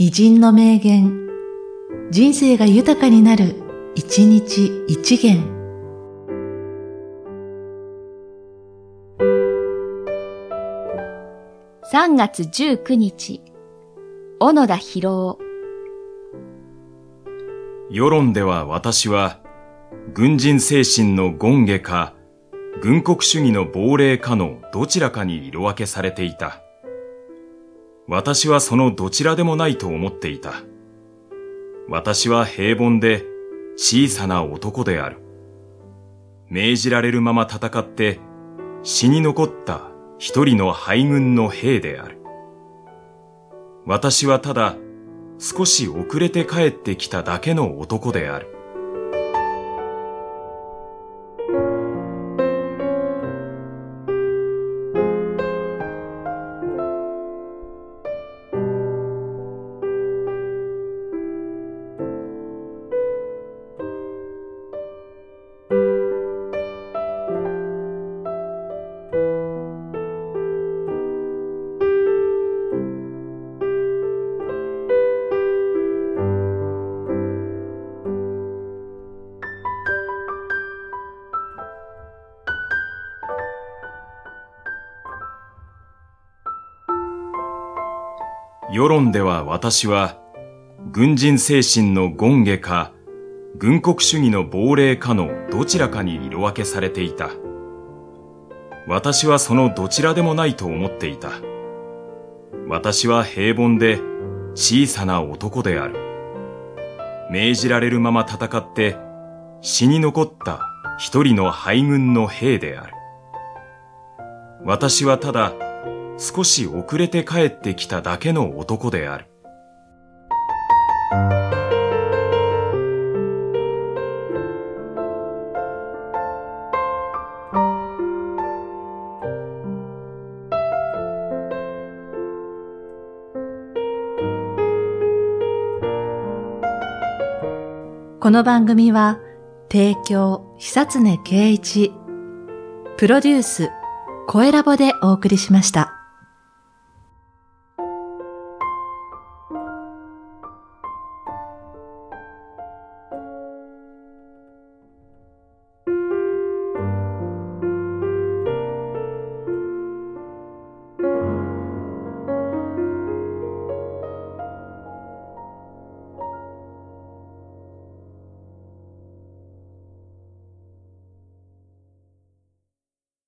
偉人の名言、人生が豊かになる、一日一元。3月19日、小野田博夫。世論では私は、軍人精神の権下か、軍国主義の亡霊かのどちらかに色分けされていた。私はそのどちらでもないと思っていた。私は平凡で小さな男である。命じられるまま戦って死に残った一人の敗軍の兵である。私はただ少し遅れて帰ってきただけの男である。世論では私は、軍人精神の権下か、軍国主義の亡霊かのどちらかに色分けされていた。私はそのどちらでもないと思っていた。私は平凡で小さな男である。命じられるまま戦って死に残った一人の敗軍の兵である。私はただ少し遅れて帰ってきただけの男である。この番組は、提供、久常圭一、プロデュース、声ラボでお送りしました。